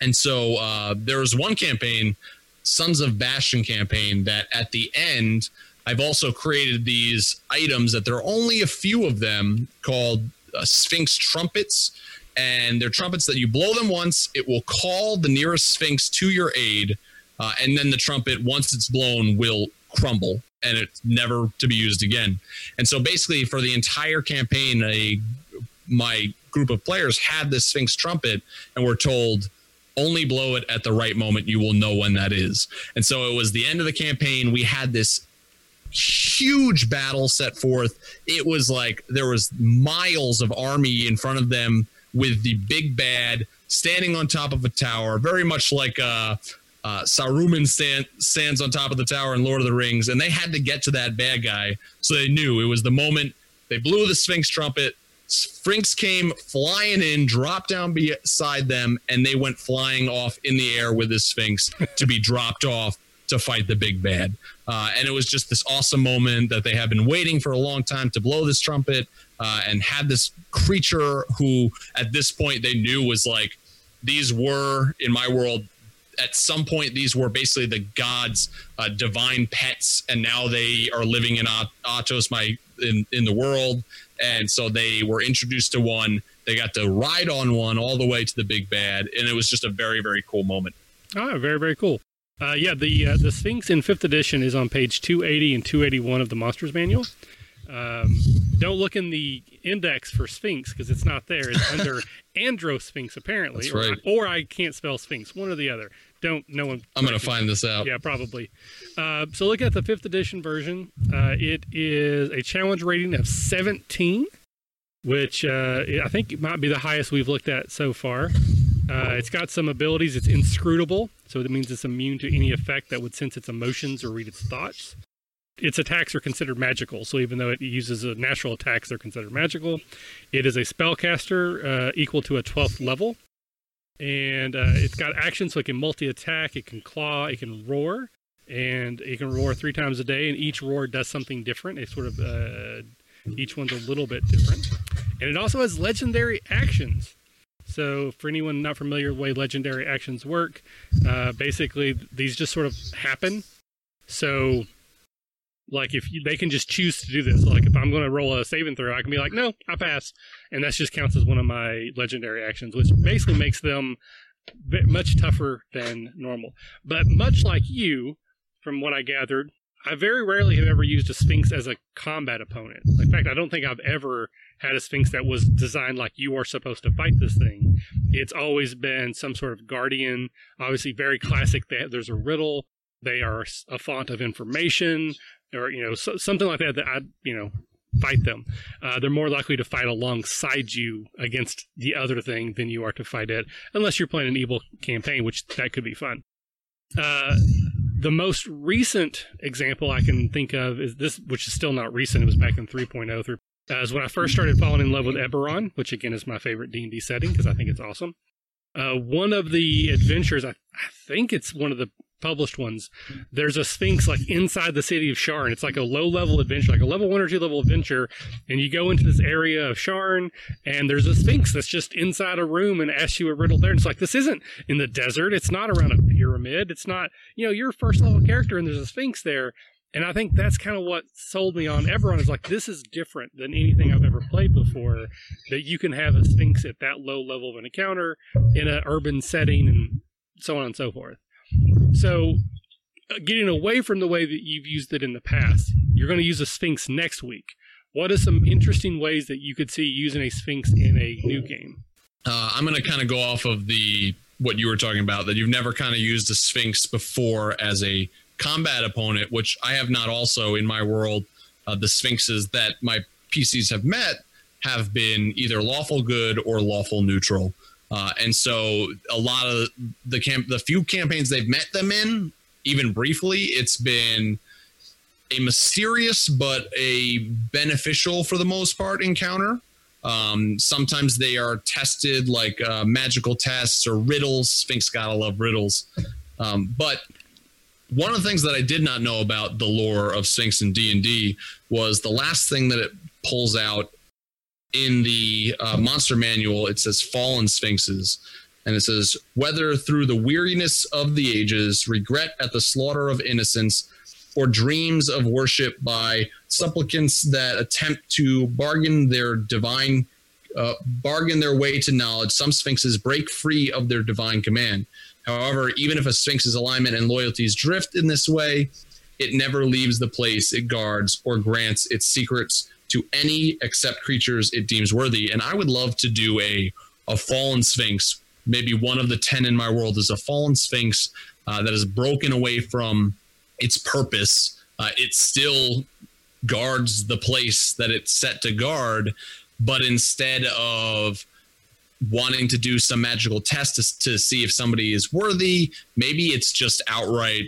And so uh, there was one campaign, Sons of Bastion campaign, that at the end, I've also created these items that there are only a few of them called uh, Sphinx trumpets. And they're trumpets that you blow them once, it will call the nearest Sphinx to your aid. Uh, and then the trumpet, once it's blown, will crumble and it's never to be used again. And so basically, for the entire campaign, a my group of players had this Sphinx trumpet and were told only blow it at the right moment. You will know when that is. And so it was the end of the campaign. We had this huge battle set forth. It was like there was miles of army in front of them with the big bad standing on top of a tower, very much like uh, uh, Saruman stand, stands on top of the tower in Lord of the Rings, and they had to get to that bad guy. So they knew it was the moment they blew the Sphinx trumpet. Sphinx came flying in, dropped down beside them, and they went flying off in the air with the Sphinx to be dropped off to fight the big bad. Uh, and it was just this awesome moment that they have been waiting for a long time to blow this trumpet uh, and had this creature who, at this point, they knew was like, these were, in my world, at some point these were basically the gods uh, divine pets and now they are living in atos my in, in the world. And so they were introduced to one. They got to ride on one all the way to the big bad. And it was just a very very cool moment. Oh very very cool uh, yeah the uh, the sphinx in fifth edition is on page 280 and 281 of the monsters manual um, don't look in the index for Sphinx because it's not there. It's under Androsphinx apparently, That's right. or, or I can't spell Sphinx, one or the other don't no one. I'm going to find this out. Yeah, probably. Uh, so look at the fifth edition version. Uh, it is a challenge rating of 17, which uh, I think might be the highest we've looked at so far. Uh, it's got some abilities. It's inscrutable, so that means it's immune to any effect that would sense its emotions or read its thoughts. Its attacks are considered magical, so even though it uses a natural attacks, they're considered magical. It is a spellcaster uh, equal to a 12th level, and uh, it's got action, so it can multi attack, it can claw, it can roar, and it can roar three times a day. And each roar does something different. It sort of uh, each one's a little bit different, and it also has legendary actions. So, for anyone not familiar with the way legendary actions work, uh, basically these just sort of happen. So, like if you, they can just choose to do this. Like if I'm going to roll a saving throw, I can be like, no, I pass, and that just counts as one of my legendary actions, which basically makes them much tougher than normal. But much like you, from what I gathered, I very rarely have ever used a Sphinx as a combat opponent. In fact, I don't think I've ever had a Sphinx that was designed like you are supposed to fight this thing. It's always been some sort of guardian, obviously very classic. That There's a riddle. They are a font of information or you know so, something like that that I you know fight them. Uh, they're more likely to fight alongside you against the other thing than you are to fight it, unless you're playing an evil campaign, which that could be fun. Uh, the most recent example I can think of is this, which is still not recent. It was back in 3.0 through. Is when I first started falling in love with Eberron, which again is my favorite D and D setting because I think it's awesome. Uh, one of the adventures, I, I think it's one of the published ones, there's a Sphinx like inside the city of Sharn. It's like a low level adventure, like a level one or two level adventure. And you go into this area of Sharn and there's a Sphinx that's just inside a room and asks you a riddle there. And it's like, this isn't in the desert. It's not around a pyramid. It's not, you know, you're a first level character and there's a Sphinx there. And I think that's kind of what sold me on Eberron is like, this is different than anything I've ever played before. That you can have a Sphinx at that low level of an encounter in an urban setting and so on and so forth. So, uh, getting away from the way that you've used it in the past, you're going to use a Sphinx next week. What are some interesting ways that you could see using a Sphinx in a new game? Uh, I'm going to kind of go off of the what you were talking about that you've never kind of used a Sphinx before as a combat opponent, which I have not also in my world. Uh, the Sphinxes that my PCs have met have been either lawful good or lawful neutral. Uh, and so a lot of the camp, the few campaigns they've met them in, even briefly, it's been a mysterious but a beneficial for the most part encounter. Um, sometimes they are tested like uh, magical tests or riddles. Sphinx gotta love riddles. Um, but one of the things that I did not know about the lore of Sphinx and D and D was the last thing that it pulls out in the uh, monster manual, it says fallen sphinxes. And it says, whether through the weariness of the ages, regret at the slaughter of innocents, or dreams of worship by supplicants that attempt to bargain their divine, uh, bargain their way to knowledge, some sphinxes break free of their divine command. However, even if a sphinx's alignment and loyalties drift in this way, it never leaves the place it guards or grants its secrets to any except creatures it deems worthy. And I would love to do a a fallen sphinx. Maybe one of the ten in my world is a fallen sphinx uh, that is broken away from its purpose. Uh, it still guards the place that it's set to guard, but instead of wanting to do some magical test to, to see if somebody is worthy, maybe it's just outright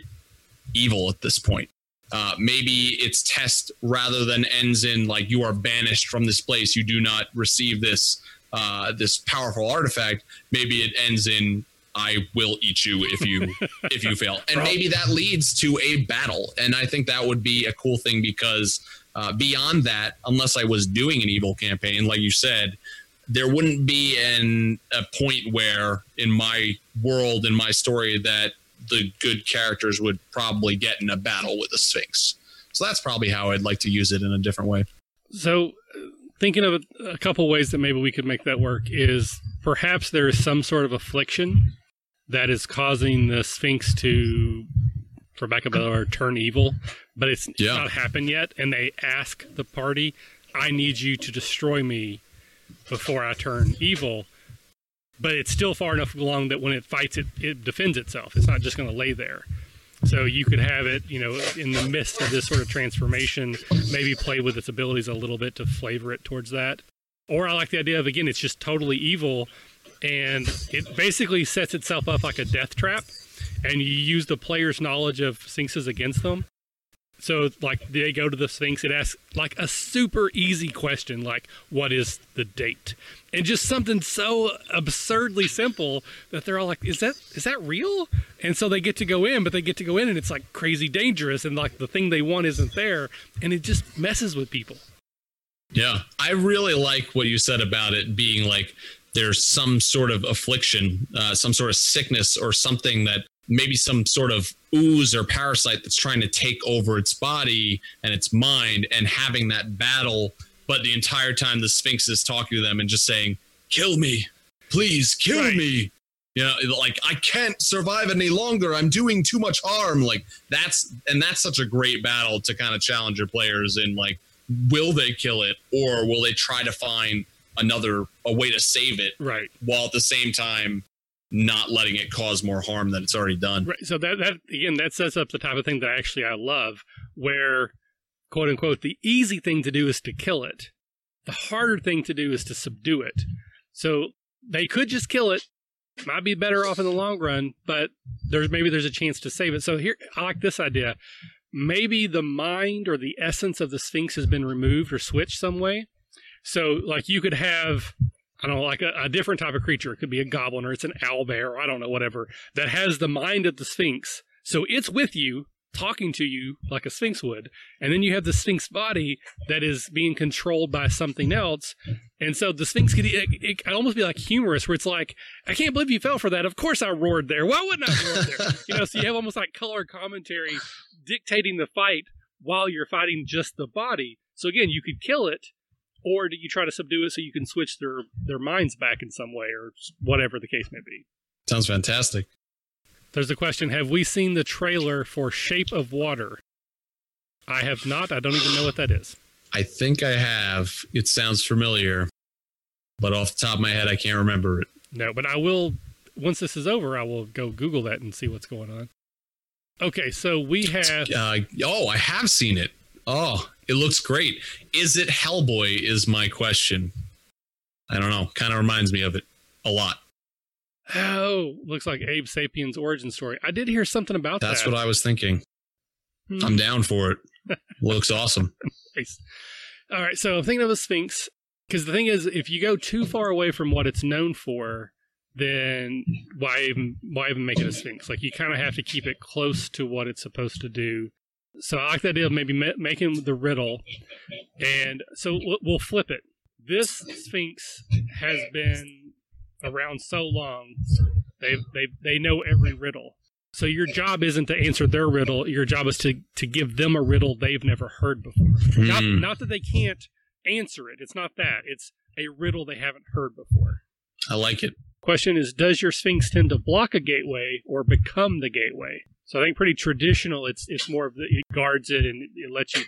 evil at this point. Uh, maybe it's test rather than ends in like you are banished from this place. You do not receive this uh, this powerful artifact. Maybe it ends in I will eat you if you if you fail, and maybe that leads to a battle. And I think that would be a cool thing because uh, beyond that, unless I was doing an evil campaign, like you said, there wouldn't be an a point where in my world in my story that the good characters would probably get in a battle with the Sphinx. So that's probably how I'd like to use it in a different way. So, uh, thinking of a, a couple ways that maybe we could make that work is perhaps there is some sort of affliction that is causing the Sphinx to, for back of a better turn evil, but it's yeah. not happened yet. And they ask the party, I need you to destroy me before I turn evil but it's still far enough along that when it fights, it, it defends itself. It's not just going to lay there. So you could have it, you know, in the midst of this sort of transformation, maybe play with its abilities a little bit to flavor it towards that. Or I like the idea of again, it's just totally evil, and it basically sets itself up like a death trap, and you use the player's knowledge of sphinxes against them. So, like, they go to the Sphinx. It asks like a super easy question, like, "What is the date?" And just something so absurdly simple that they're all like, "Is that is that real?" And so they get to go in, but they get to go in, and it's like crazy dangerous, and like the thing they want isn't there, and it just messes with people. Yeah, I really like what you said about it being like there's some sort of affliction, uh, some sort of sickness, or something that maybe some sort of ooze or parasite that's trying to take over its body and its mind and having that battle but the entire time the sphinx is talking to them and just saying kill me please kill right. me. You know like i can't survive any longer. I'm doing too much harm. Like that's and that's such a great battle to kind of challenge your players in like will they kill it or will they try to find another a way to save it right. while at the same time not letting it cause more harm than it's already done. Right. So that that again that sets up the type of thing that actually I love, where quote unquote the easy thing to do is to kill it. The harder thing to do is to subdue it. So they could just kill it, might be better off in the long run, but there's maybe there's a chance to save it. So here I like this idea. Maybe the mind or the essence of the Sphinx has been removed or switched some way. So like you could have I don't know, like a, a, different type of creature. It could be a goblin or it's an owl bear or I don't know, whatever, that has the mind of the Sphinx, So it's with you, talking to you like a sphinx would, and then you have the sphinx body that is being controlled by something else, and so the sphinx could it, it could almost be like humorous, where it's like, I can't believe you fell for that. Of course I roared there. Why wouldn't I roar there? you know, so you have almost like color commentary dictating the fight while you're fighting just the body. So again, you could kill it, or do you try to subdue it so you can switch their their minds back in some way, or whatever the case may be. Sounds fantastic. There's a question Have we seen the trailer for Shape of Water? I have not. I don't even know what that is. I think I have. It sounds familiar, but off the top of my head, I can't remember it. No, but I will, once this is over, I will go Google that and see what's going on. Okay, so we have. Uh, oh, I have seen it. Oh, it looks great. Is it Hellboy? Is my question. I don't know. Kind of reminds me of it a lot. Oh, looks like Abe Sapien's origin story. I did hear something about That's that. That's what I was thinking. Hmm. I'm down for it. looks awesome. Nice. All right, so I'm thinking of a Sphinx because the thing is, if you go too far away from what it's known for, then why even why even make it a Sphinx? Like you kind of have to keep it close to what it's supposed to do. So I like the idea of maybe ma- making the riddle, and so we'll- we'll flip it. This Sphinx has been around so long, they they they know every riddle. So your job isn't to answer their riddle. Your job is to to give them a riddle they've never heard before. Not Hmm. not that they can't answer it. It's not that. It's a riddle they haven't heard before. I like it. Question is, does your Sphinx tend to block a gateway or become the gateway? So I think pretty traditional. It's it's more of the, it guards it and it lets you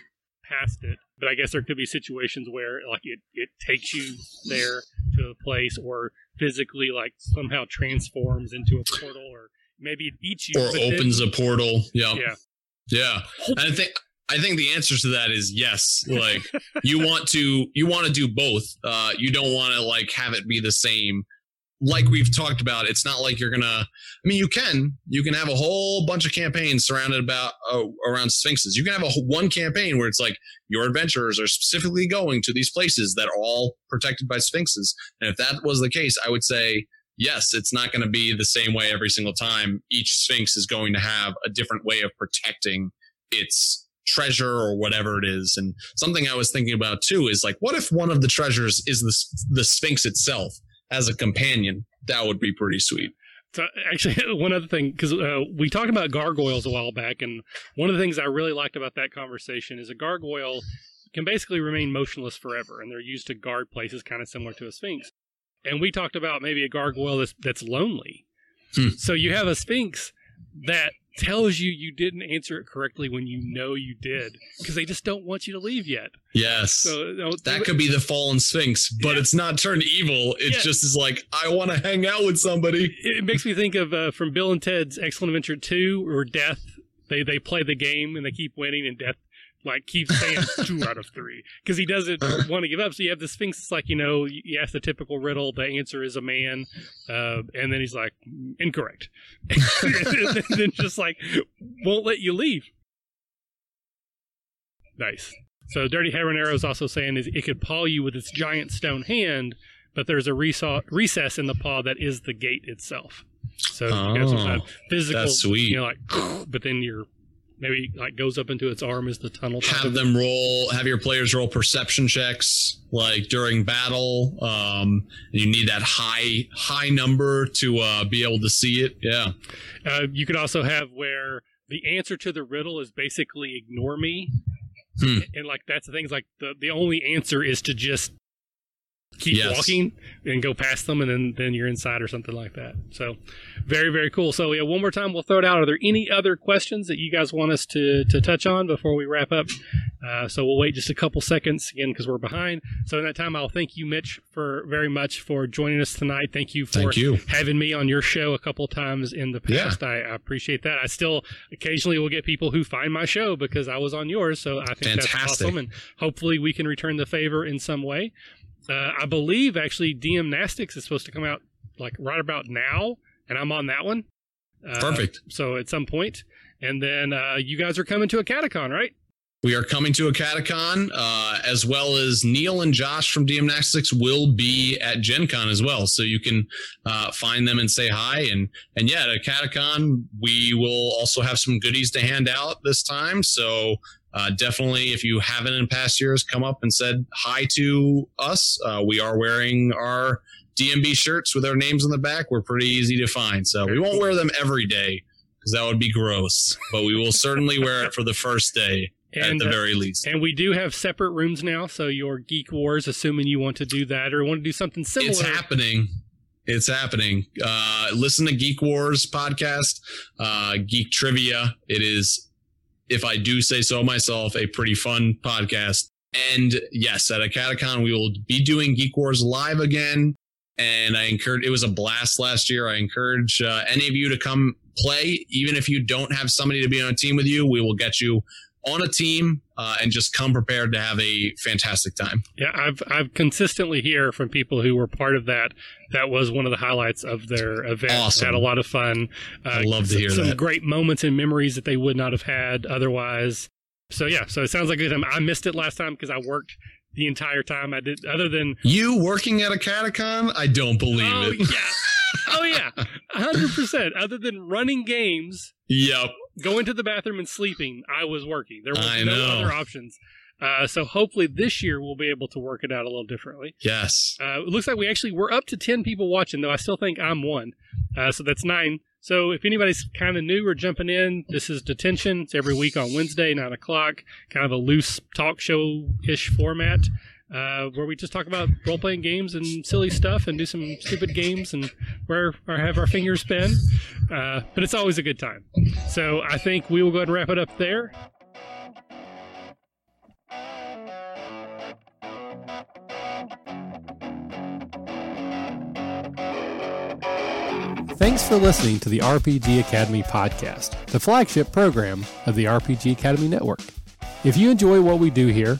past it. But I guess there could be situations where like it it takes you there to a place or physically like somehow transforms into a portal or maybe it eats you Or then- opens a portal. Yeah. yeah Yeah. And I think I think the answer to that is yes. Like you want to you want to do both. Uh you don't want to like have it be the same. Like we've talked about, it's not like you're gonna. I mean, you can you can have a whole bunch of campaigns surrounded about uh, around sphinxes. You can have a one campaign where it's like your adventurers are specifically going to these places that are all protected by sphinxes. And if that was the case, I would say yes, it's not going to be the same way every single time. Each sphinx is going to have a different way of protecting its treasure or whatever it is. And something I was thinking about too is like, what if one of the treasures is the the sphinx itself as a companion? That would be pretty sweet. So actually, one other thing, because uh, we talked about gargoyles a while back, and one of the things I really liked about that conversation is a gargoyle can basically remain motionless forever, and they're used to guard places, kind of similar to a sphinx. And we talked about maybe a gargoyle that's, that's lonely. Hmm. So you have a sphinx that tells you you didn't answer it correctly when you know you did, because they just don't want you to leave yet. Yes. So you know, that could be the fallen sphinx, but Yeah. it's not turned evil. It Yeah. just is like, I want to hang out with somebody. it makes me think of uh, from Bill and Ted's Excellent Adventure Two, or Death they they play the game and they keep winning, and Death like keeps saying two out of three because he doesn't want to give up. So you have the Sphinx. It's like you know you ask the typical riddle, the answer is a man, uh, and then he's like incorrect, and then just like won't let you leave. Nice. So Dirty Habanero is also saying is it could paw you with its giant stone hand, but there's a resaw- recess in the paw that is the gate itself. So you know, physical, that's sweet. you know, like, but then you're maybe like goes up into its arm as the tunnel. have them roll have your players roll perception checks like during battle um you need that high high number to uh be able to see it yeah Uh, you could also have where the answer to the riddle is basically ignore me, Hmm. and like that's the things like the the only answer is to just keep Yes. walking and go past them, and then then you're inside or something like that. So very very cool. So yeah, one more time we'll throw it out. Are there any other questions that you guys want us to to touch on before we wrap up? Uh, so we'll wait just a couple seconds again because we're behind. So in that time, I'll thank you, Mitch, for very much for joining us tonight. Thank you for Thank you. having me on your show a couple times in the Yeah. past. I, I appreciate that. I still occasionally will get people who find my show because I was on yours. So I think that's awesome. And hopefully we can return the favor in some way. Uh, I believe actually DMnastics is supposed to come out like right about now, and I'm on that one. Uh, perfect So at some point, and then uh, you guys are coming to a catacon, right? we are coming to a catacon, uh, as well as Neil and Josh from DMnastics will be at Gen Con as well. So you can uh, find them and say hi. And and yeah, at a catacon, we will also have some goodies to hand out this time. So uh, definitely, if you haven't in past years, come up and said hi to us. Uh, we are wearing our DMB shirts with our names on the back. We're pretty easy to find. So we won't wear them every day because that would be gross, but we will certainly wear it for the first day And, at the uh, very least. And we do have separate rooms now. So your Geek Wars, assuming you want to do that or want to do something similar. It's happening. It's happening. Uh, listen to Geek Wars podcast, uh, Geek Trivia. It is, if I do say so myself, a pretty fun podcast. And yes, at a Catacon, we will be doing Geek Wars live again. And I encourage, it was a blast last year. I encourage uh, any of you to come play. Even if you don't have somebody to be on a team with you, we will get you on a team uh, and just come prepared to have a fantastic time. Yeah, I've I've consistently hear from people who were part of that. That was one of the highlights of their event. Awesome. Had a lot of fun. Uh, I love to hear some that. great moments and memories that they would not have had otherwise. So yeah, so it sounds like a good time. I missed it last time because I worked the entire time. I did other than You working at a catacon? I don't believe oh it. yeah, oh yeah, hundred percent. Other than running games, Yep. Going to the bathroom and sleeping, I was working. There I no know. other options. Uh, so hopefully this year we'll be able to work it out a little differently. Yes. Uh, it looks like we actually we're up to ten people watching, though. I still think I'm one, uh, so that's nine. So if anybody's kind of new or jumping in, this is detention. It's every week on Wednesday, nine o'clock. Kind of a loose talk show ish format. Uh, where we just talk about role playing games and silly stuff and do some stupid games and where have our fingers spin. Uh, but it's always a good time. So I think we will go ahead and wrap it up there. Thanks for listening to the RPG Academy podcast, the flagship program of the RPG Academy Network. If you enjoy what we do here,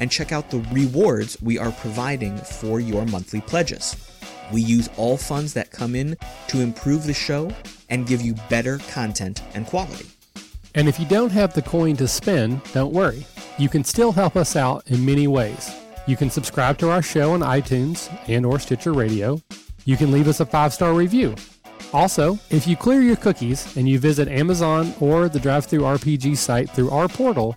and check out the rewards we are providing for your monthly pledges. We use all funds that come in to improve the show and give you better content and quality. And if you don't have the coin to spend, don't worry. You can still help us out in many ways. You can subscribe to our show on iTunes and or Stitcher Radio. You can leave us a five-star review. Also, if you clear your cookies and you visit Amazon or the DriveThruRPG site through our portal,